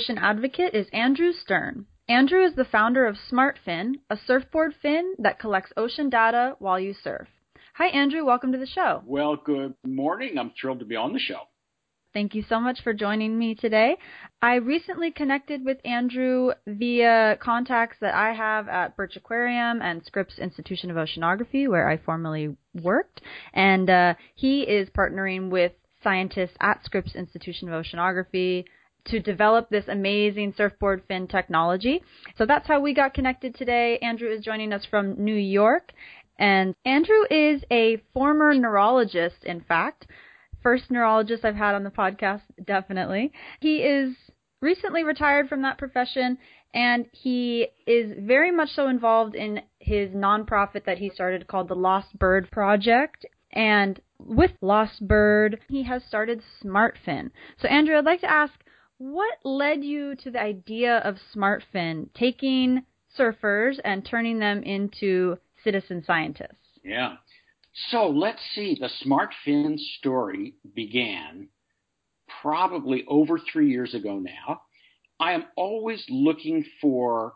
Ocean advocate is Andrew Stern. Andrew is the founder of SmartFin, a surfboard fin that collects ocean data while you surf. Hi, Andrew. Welcome to the show. Well, good morning. I'm thrilled to be on the show. Thank you so much for joining me today. I recently connected with Andrew via contacts that I have at Birch Aquarium and Scripps Institution of Oceanography, where I formerly worked. And uh, he is partnering with scientists at Scripps Institution of Oceanography, to develop this amazing surfboard fin technology. So that's how we got connected today. Andrew is joining us from New York. And Andrew is a former neurologist, in fact. First neurologist I've had on the podcast, definitely. He is recently retired from that profession and he is very much so involved in his nonprofit that he started called the Lost Bird Project. And with Lost Bird, he has started SmartFin. So, Andrew, I'd like to ask what led you to the idea of SmartFin, taking surfers and turning them into citizen scientists? Yeah. So let's see. The SmartFin story began probably over three years ago now. I am always looking for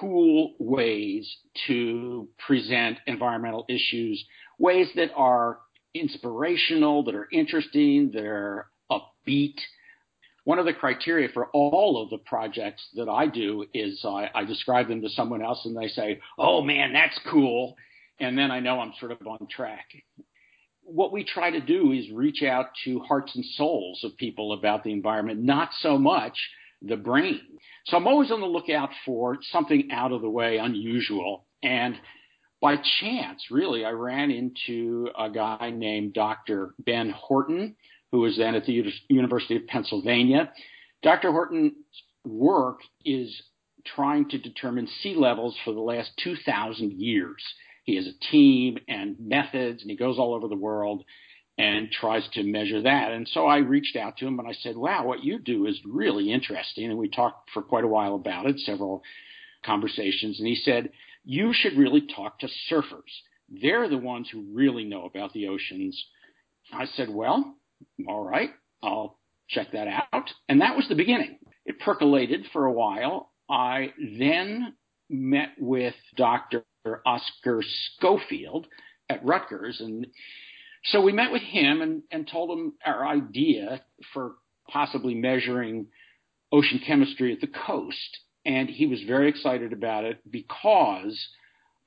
cool ways to present environmental issues, ways that are inspirational, that are interesting, that are upbeat, one of the criteria for all of the projects that I do is I, I describe them to someone else and they say, oh man, that's cool. And then I know I'm sort of on track. What we try to do is reach out to hearts and souls of people about the environment, not so much the brain. So I'm always on the lookout for something out of the way, unusual. And by chance, really, I ran into a guy named Dr. Ben Horton, who was then at the U- University of Pennsylvania. Dr. Horton's work is trying to determine sea levels for the last 2,000 years. He has a team and methods, and he goes all over the world and tries to measure that. And so I reached out to him and I said, Wow, what you do is really interesting. And we talked for quite a while about it, several conversations. And he said, You should really talk to surfers. They're the ones who really know about the oceans. I said, Well, all right, I'll check that out. And that was the beginning. It percolated for a while. I then met with Dr. Oscar Schofield at Rutgers. And so we met with him and, and told him our idea for possibly measuring ocean chemistry at the coast. And he was very excited about it because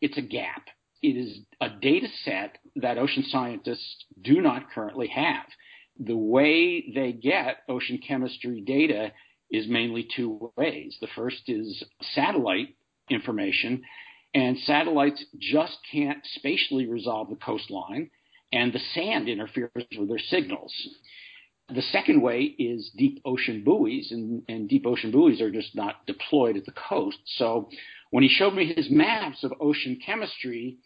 it's a gap. It is a data set that ocean scientists do not currently have the way they get ocean chemistry data is mainly two ways. The first is satellite information, and satellites just can't spatially resolve the coastline, and the sand interferes with their signals. The second way is deep ocean buoys, and, and deep ocean buoys are just not deployed at the coast. So when he showed me his maps of ocean chemistry,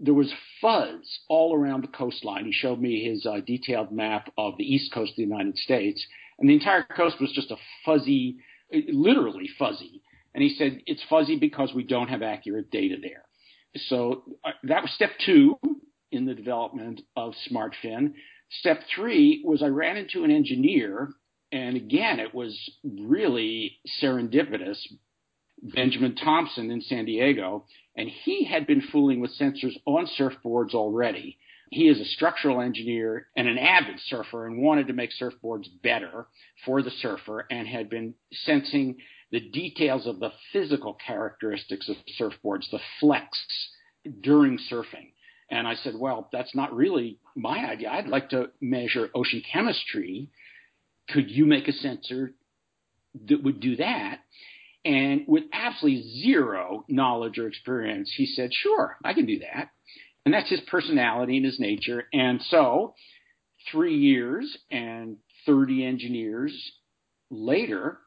there was fuzz all around the coastline. He showed me his uh, detailed map of the east coast of the United States, and the entire coast was just a fuzzy, literally fuzzy. And he said it's fuzzy because we don't have accurate data there. So uh, that was step two in the development of SmartFin. Step three was I ran into an engineer, and again, it was really serendipitous. Benjamin Thompson in San Diego, and he had been fooling with sensors on surfboards already. He is a structural engineer and an avid surfer and wanted to make surfboards better for the surfer and had been sensing the details of the physical characteristics of surfboards, the flex during surfing. And I said, well, that's not really my idea. I'd like to measure ocean chemistry. Could you make a sensor that would do that? And with absolutely zero knowledge or experience, he said, Sure, I can do that. And that's his personality and his nature. And so, three years and 30 engineers later,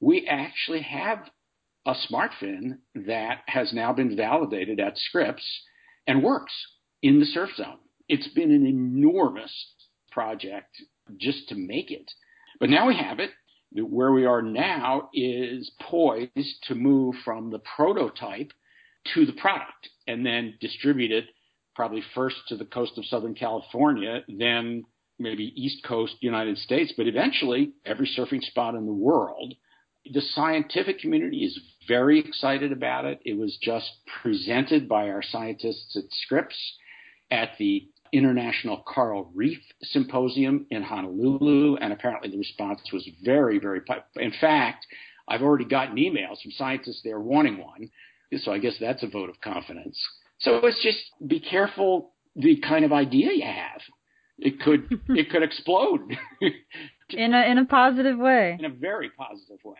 we actually have a smart fin that has now been validated at Scripps and works in the surf zone. It's been an enormous project just to make it. But now we have it. Where we are now is poised to move from the prototype to the product and then distribute it probably first to the coast of Southern California, then maybe East Coast United States, but eventually every surfing spot in the world. The scientific community is very excited about it. It was just presented by our scientists at Scripps at the International Coral Reef Symposium in Honolulu, and apparently the response was very, very. In fact, I've already gotten emails from scientists there wanting one, so I guess that's a vote of confidence. So it's just be careful the kind of idea you have. It could it could explode in a in a positive way. In a very positive way.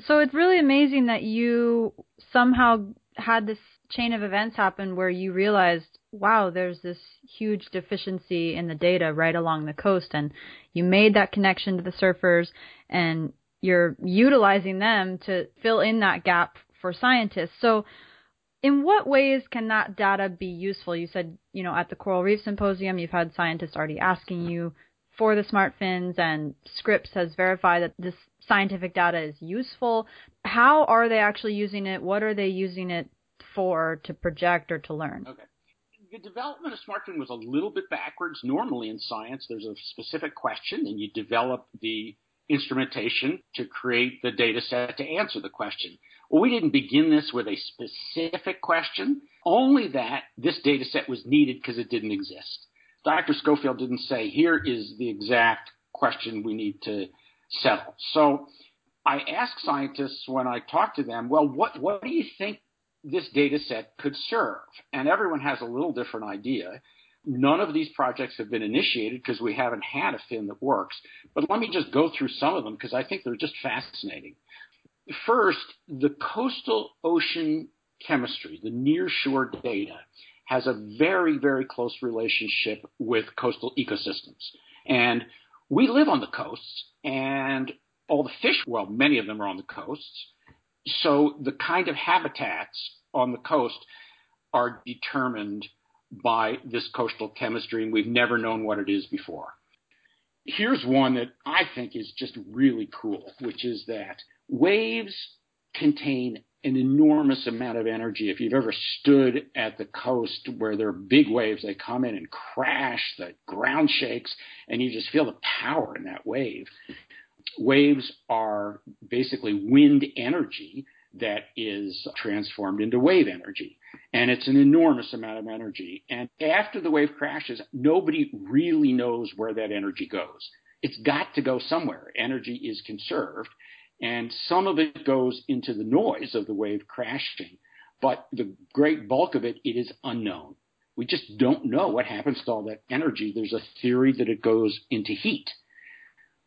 So it's really amazing that you somehow had this chain of events happen where you realized, wow, there's this huge deficiency in the data right along the coast, and you made that connection to the surfers, and you're utilizing them to fill in that gap for scientists. So in what ways can that data be useful? You said, you know, at the Coral Reef Symposium, you've had scientists already asking you for the smart fins, and Scripps has verified that this scientific data is useful. How are they actually using it? What are they using it for to project or to learn? Okay. The development of SmartFin was a little bit backwards. Normally in science, there's a specific question, and you develop the instrumentation to create the data set to answer the question. Well, we didn't begin this with a specific question, only that this data set was needed because it didn't exist. Dr. Schofield didn't say, here is the exact question we need to settle. So I ask scientists when I talk to them, well, what, what do you think this data set could serve? And everyone has a little different idea. None of these projects have been initiated because we haven't had a fin that works. But let me just go through some of them because I think they're just fascinating. First, the coastal ocean chemistry, the nearshore data, has a very, very close relationship with coastal ecosystems. And we live on the coasts, and all the fish, well, many of them are on the coasts. So the kind of habitats on the coast are determined by this coastal chemistry, and we've never known what it is before. Here's one that I think is just really cool, which is that waves contain an enormous amount of energy. If you've ever stood at the coast where there are big waves, they come in and crash, the ground shakes, and you just feel the power in that wave. Waves are basically wind energy that is transformed into wave energy. And it's an enormous amount of energy. And after the wave crashes, nobody really knows where that energy goes. It's got to go somewhere. Energy is conserved and some of it goes into the noise of the wave crashing, but the great bulk of it, it is unknown. We just don't know what happens to all that energy. There's a theory that it goes into heat.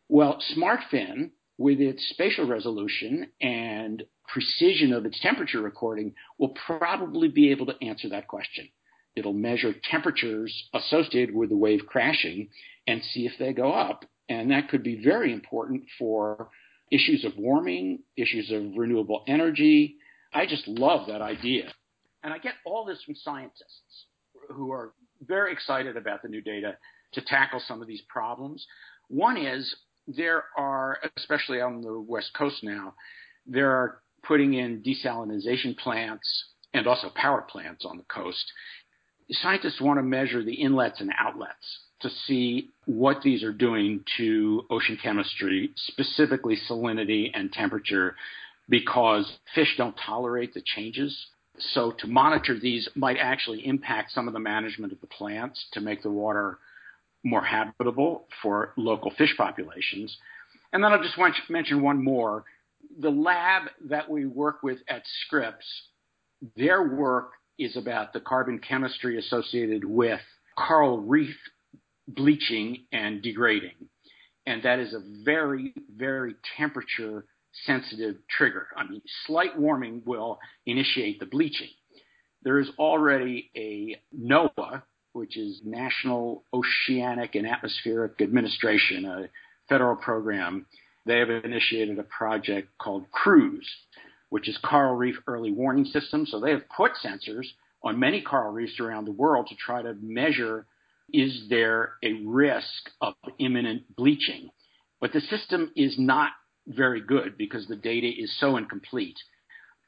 Well, SmartFin, with its spatial resolution and precision of its temperature recording, will probably be able to answer that question. It'll measure temperatures associated with the wave crashing and see if they go up. And that could be very important for issues of warming, issues of renewable energy. I just love that idea. And I get all this from scientists who are very excited about the new data to tackle some of these problems. One is there are, especially on the West Coast now, there are putting in desalination plants and also power plants on the coast. Scientists want to measure the inlets and outlets to see what these are doing to ocean chemistry, specifically salinity and temperature, because fish don't tolerate the changes. So to monitor these might actually impact some of the management of the plants to make the water more habitable for local fish populations. And then I'll just want to mention one more. The lab that we work with at Scripps, their work is about the carbon chemistry associated with coral reef bleaching and degrading. And that is a very, very temperature sensitive trigger. I mean, slight warming will initiate the bleaching. There is already a NOAA, which is National Oceanic and Atmospheric Administration, a federal program they have initiated a project called CREWS, which is Coral Reef Early Warning System. So they have put sensors on many coral reefs around the world to try to measure is there a risk of imminent bleaching. But the system is not very good because the data is so incomplete.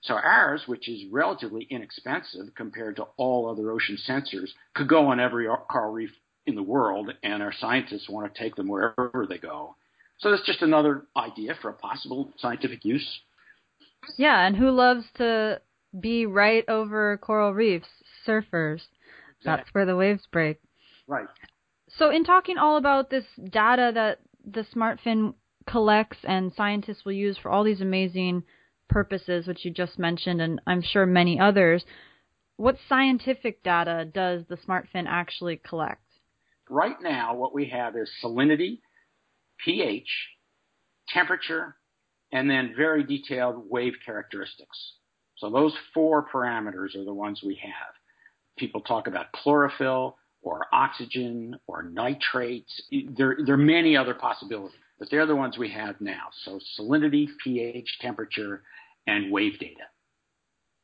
So ours, which is relatively inexpensive compared to all other ocean sensors, could go on every coral reef in the world, and our scientists want to take them wherever they go. So that's just another idea for a possible scientific use. Yeah, and who loves to be right over coral reefs? Surfers. That's where the waves break. Right. So, in talking all about this data that the SmartFin collects and scientists will use for all these amazing purposes, which you just mentioned, and I'm sure many others, what scientific data does the SmartFin actually collect? Right now, what we have is salinity, pH, temperature, and then very detailed wave characteristics. So those four parameters are the ones we have. People talk about chlorophyll or oxygen or nitrates. There, there are many other possibilities, but they're the ones we have now. So salinity, pH, temperature, and wave data.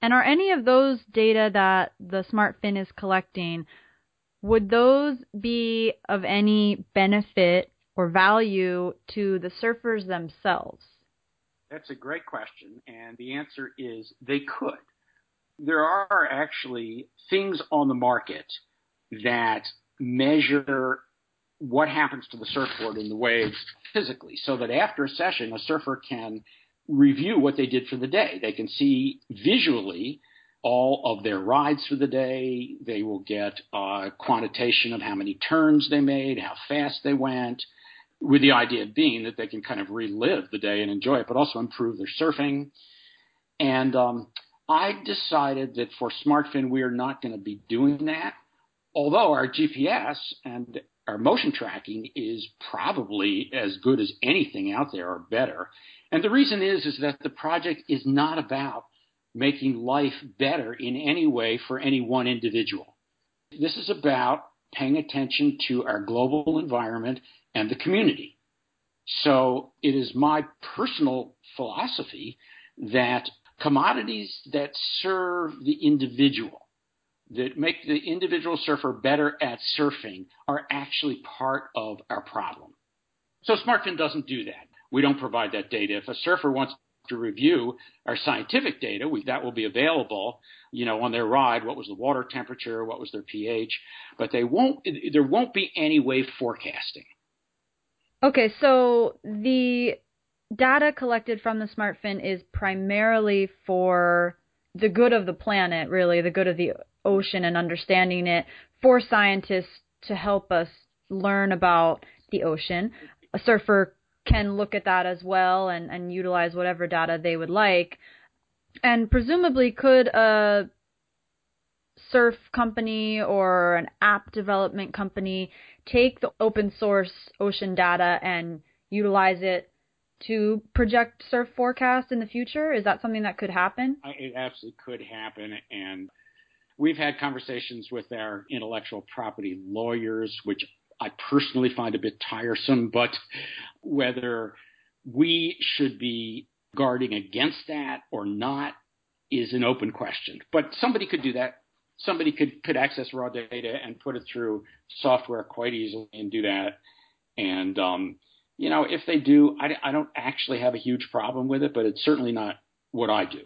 And are any of those data that the SmartFin is collecting, would those be of any benefit or value to the surfers themselves? That's a great question, and the answer is they could. There are actually things on the market that measure what happens to the surfboard in the waves physically, so that after a session, a surfer can review what they did for the day. They can see visually all of their rides for the day. They will get a quantitation of how many turns they made, how fast they went, with the idea being that they can kind of relive the day and enjoy it, but also improve their surfing. And um, I decided that for SmartFin, we are not going to be doing that. Although our GPS and our motion tracking is probably as good as anything out there or better. And the reason is is that the project is not about making life better in any way for any one individual. This is about paying attention to our global environment and the community. So it is my personal philosophy that commodities that serve the individual, that make the individual surfer better at surfing, are actually part of our problem. So SmartFin doesn't do that. We don't provide that data. If a surfer wants to review our scientific data, we, that will be available, you know, on their ride. What was the water temperature? What was their pH? But they won't. There won't be any wave forecasting. Okay, so the data collected from the SmartFin is primarily for the good of the planet, really, the good of the ocean and understanding it for scientists to help us learn about the ocean. A surfer can look at that as well and, and utilize whatever data they would like. And presumably, could a surf company or an app development company take the open source ocean data and utilize it to project surf forecast in the future? Is that something that could happen? It absolutely could happen. And we've had conversations with our intellectual property lawyers, which I personally find a bit tiresome, but whether we should be guarding against that or not is an open question. But somebody could do that somebody could could access raw data and put it through software quite easily and do that. And um, you know, if they do, I, I don't actually have a huge problem with it, but it's certainly not what I do.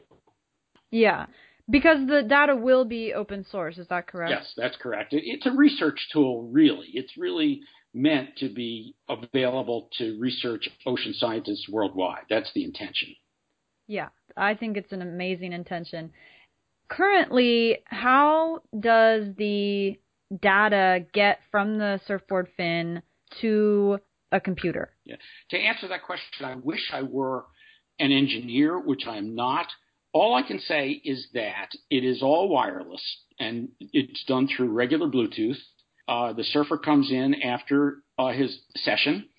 Yeah, because the data will be open source. Is that correct? Yes, that's correct. It, it's a research tool, really. It's really meant to be available to research ocean scientists worldwide. That's the intention. Yeah, I think it's an amazing intention currently, how does the data get from the surfboard fin to a computer? Yeah. To answer that question, I wish I were an engineer, which I'm not. All I can say is that it is all wireless and it's done through regular Bluetooth. Uh, the surfer comes in after uh, his session.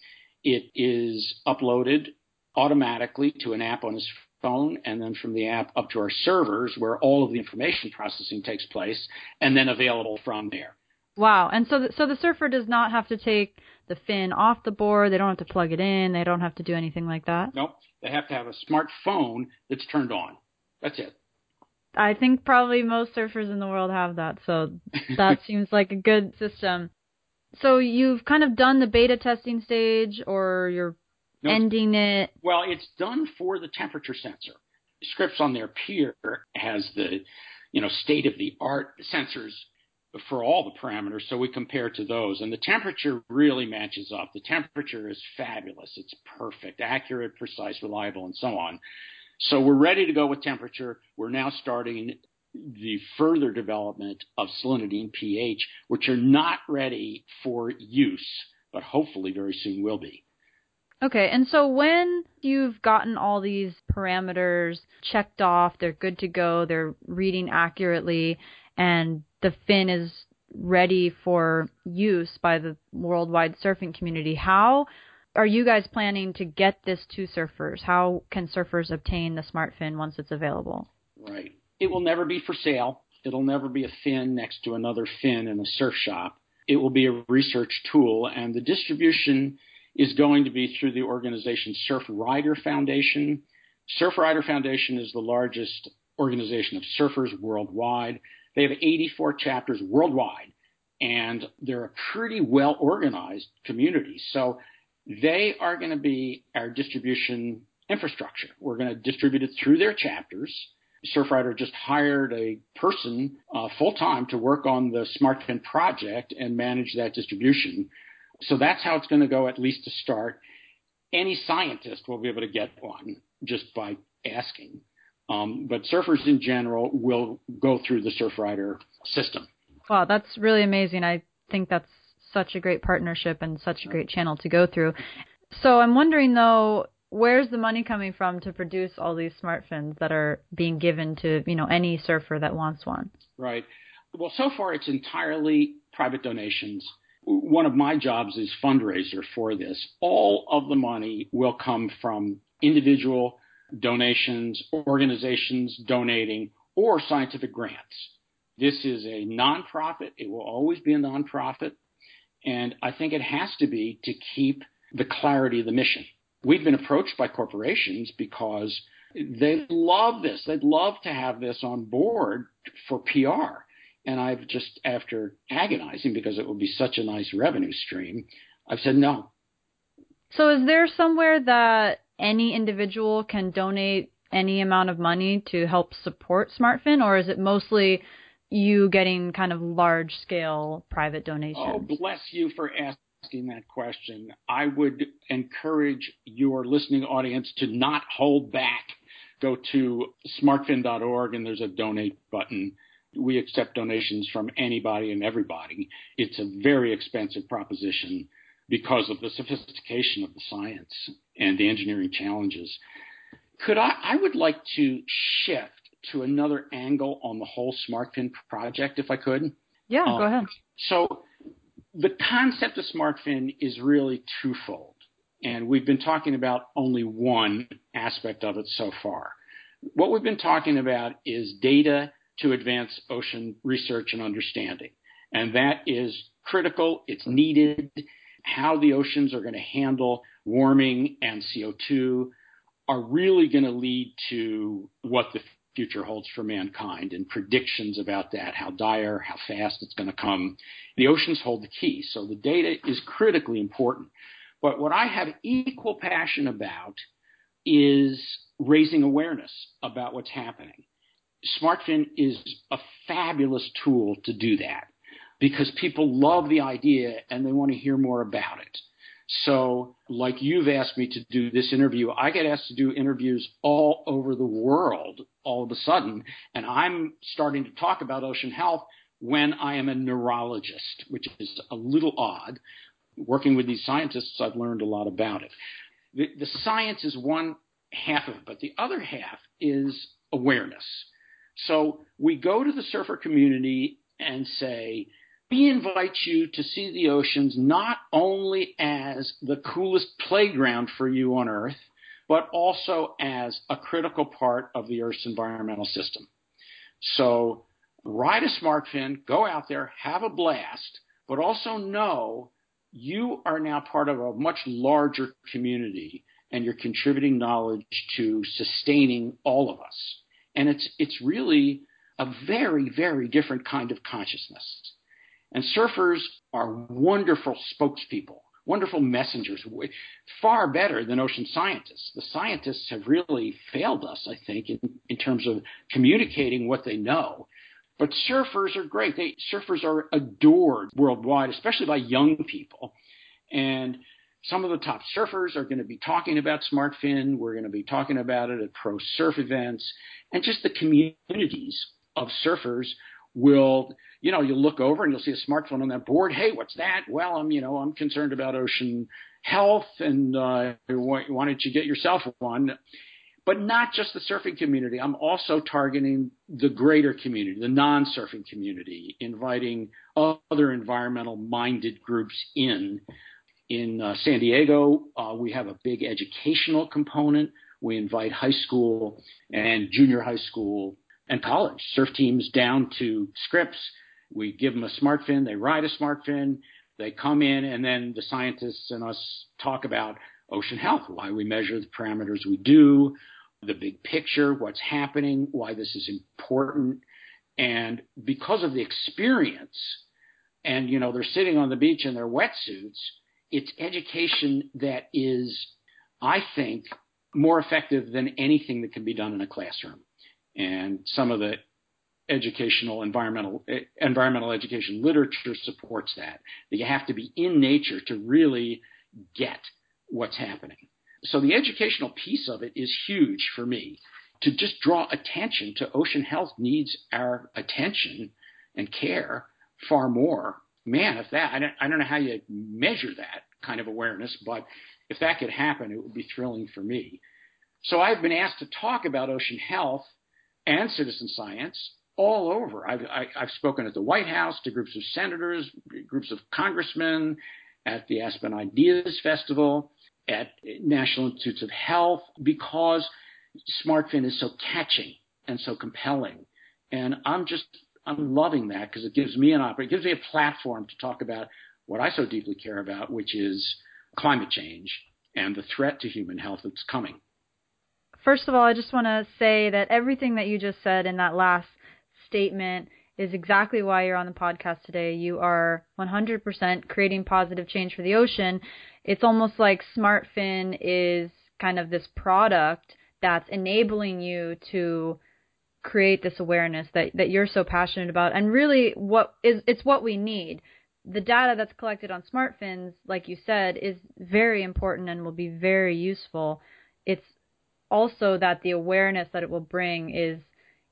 It is uploaded automatically to an app on his phone and then from the app up to our servers where all of the information processing takes place and then available from there. Wow. And so the, so the surfer does not have to take the fin off the board. They don't have to plug it in. They don't have to do anything like that. Nope. They have to have a smartphone that's turned on. That's it. I think probably most surfers in the world have that, so that seems like a good system. So you've kind of done the beta testing stage, or you're no, ending it. Well, it's done for the temperature sensor. Scripps on their pier has the, you know, state of the art sensors for all the parameters, so we compare to those. And the temperature really matches up. The temperature is fabulous. It's perfect, accurate, precise, reliable, and so on. So we're ready to go with temperature. We're now starting the further development of salinity and pH, which are not ready for use, but hopefully very soon will be. Okay, and so when you've gotten all these parameters checked off, they're good to go, they're reading accurately, and the fin is ready for use by the worldwide surfing community, how are you guys planning to get this to surfers? How can surfers obtain the smart fin once it's available? Right. It will never be for sale. It'll never be a fin next to another fin in a surf shop. It will be a research tool, and the distribution is going to be through the organization Surfrider Foundation. Surfrider Foundation is the largest organization of surfers worldwide. They have 84 chapters worldwide, and they're a pretty well organized community. So they are going to be our distribution infrastructure. We're going to distribute it through their chapters. Surfrider just hired a person uh, full time to work on the SmartFin project and manage that distribution. So that's how it's going to go, at least to start. Any scientist will be able to get one just by asking. Um, but surfers in general will go through the Surfrider system. Wow, that's really amazing. I think that's such a great partnership and such a great channel to go through. So I'm wondering though, where's the money coming from to produce all these smart fins that are being given to you know any surfer that wants one? Right. Well, so far it's entirely private donations one of my jobs is fundraiser for this. All of the money will come from individual donations, organizations donating, or scientific grants. This is a nonprofit. It will always be a nonprofit. And I think it has to be to keep the clarity of the mission. We've been approached by corporations because they love this. They'd love to have this on board for PR. And I've just, after agonizing because it would be such a nice revenue stream, I've said no. So is there somewhere that any individual can donate any amount of money to help support SmartFin, or is it mostly you getting kind of large scale private donations? Oh, bless you for asking that question. I would encourage your listening audience to not hold back. Go to smartfin.org and there's a donate button we accept donations from anybody and everybody. It's a very expensive proposition because of the sophistication of the science and the engineering challenges. Could I, I would like to shift to another angle on the whole SmartFin project, if I could. Yeah, go um, ahead. So the concept of SmartFin is really twofold, and we've been talking about only one aspect of it so far. What we've been talking about is data to advance ocean research and understanding. And that is critical. It's needed. How the oceans are going to handle warming and CO2 are really going to lead to what the future holds for mankind and predictions about that, how dire, how fast it's going to come. The oceans hold the key. So the data is critically important. But what I have equal passion about is raising awareness about what's happening. SmartFin is a fabulous tool to do that because people love the idea and they want to hear more about it. So, like you've asked me to do this interview, I get asked to do interviews all over the world all of a sudden, and I'm starting to talk about ocean health when I am a neurologist, which is a little odd. Working with these scientists, I've learned a lot about it. The, the science is one half of it, but the other half is awareness. So we go to the surfer community and say, we invite you to see the oceans not only as the coolest playground for you on Earth, but also as a critical part of the Earth's environmental system. So ride a smart fin, go out there, have a blast, but also know you are now part of a much larger community and you're contributing knowledge to sustaining all of us. And it's, it's really a very, very different kind of consciousness. And surfers are wonderful spokespeople, wonderful messengers, far better than ocean scientists. The scientists have really failed us, I think, in, in terms of communicating what they know. But surfers are great. They, surfers are adored worldwide, especially by young people. And some of the top surfers are going to be talking about SmartFin. We're going to be talking about it at pro surf events. And just the communities of surfers will, you know, you'll look over and you'll see a smart fin on that board. Hey, what's that? Well, I'm, you know, I'm concerned about ocean health and uh, why, why don't you get yourself one? But not just the surfing community. I'm also targeting the greater community, the non-surfing community, inviting other environmental minded groups in. In uh, San Diego, uh, we have a big educational component. We invite high school and junior high school and college surf teams down to Scripps. We give them a smart fin. They ride a smart fin. They come in, and then the scientists and us talk about ocean health, why we measure the parameters we do, the big picture, what's happening, why this is important. And because of the experience, and you know, they're sitting on the beach in their wetsuits, it's education that is, I think, more effective than anything that can be done in a classroom and some of the educational environmental environmental education literature supports that that you have to be in nature to really get what's happening. So the educational piece of it is huge for me. To just draw attention to ocean health needs our attention and care far more. Man if that I don't, I don't know how you measure that kind of awareness but if that could happen it would be thrilling for me. So I've been asked to talk about ocean health and citizen science all over. I've, I, have i have spoken at the White House to groups of senators, groups of congressmen, at the Aspen Ideas Festival, at National Institutes of Health, because SmartFin is so catching and so compelling. And I'm just, I'm loving that because it gives me an opportunity, it gives me a platform to talk about what I so deeply care about, which is climate change and the threat to human health that's coming. First of all, I just want to say that everything that you just said in that last statement is exactly why you're on the podcast today. You are 100% creating positive change for the ocean. It's almost like SmartFin is kind of this product that's enabling you to create this awareness that that you're so passionate about and really what is it's what we need the data that's collected on smartfins like you said is very important and will be very useful it's also that the awareness that it will bring is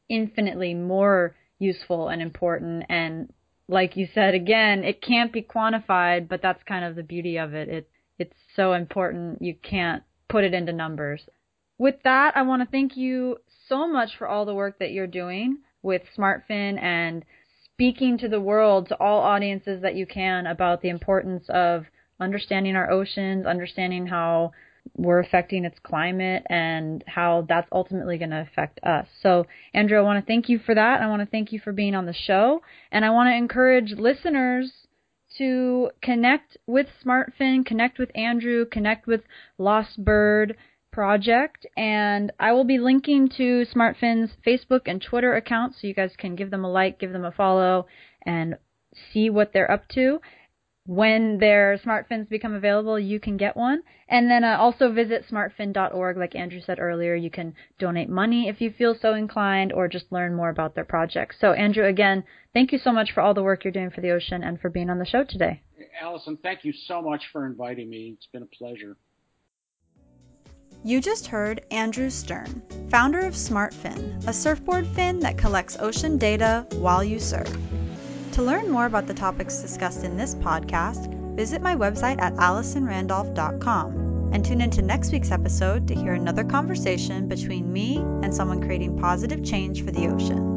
infinitely more useful and important. And like you said again it can't be quantified but that's kind of the beauty of it. It it's so important. You can't put it into numbers. With that i want to thank you so much for all the work that you're doing with smartfin and speaking to the world to all audiences that you can about the importance of understanding our oceans understanding how we're affecting its climate and how that's ultimately going to affect us. So, Andrew, I want to thank you for that. I want to thank you for being on the show. And I want to encourage listeners to connect with SmartFin, connect with Andrew, connect with Lost Bird Project. And I will be linking to SmartFin's Facebook and Twitter accounts so you guys can give them a like, give them a follow, and see what they're up to when their smartfins become available, you can get one. And then uh, also visit smartfin.org. Like Andrew said earlier, you can donate money if you feel so inclined or just learn more about their projects. So, Andrew, again, thank you so much for all the work you're doing for the ocean and for being on the show today. Allison, thank you so much for inviting me. It's been a pleasure. You just heard Andrew Stern, founder of SmartFin, a surfboard fin that collects ocean data while you surf. To learn more about the topics discussed in this podcast, visit my website at AllisonRandolph.com and tune into next week's episode to hear another conversation between me and someone creating positive change for the ocean.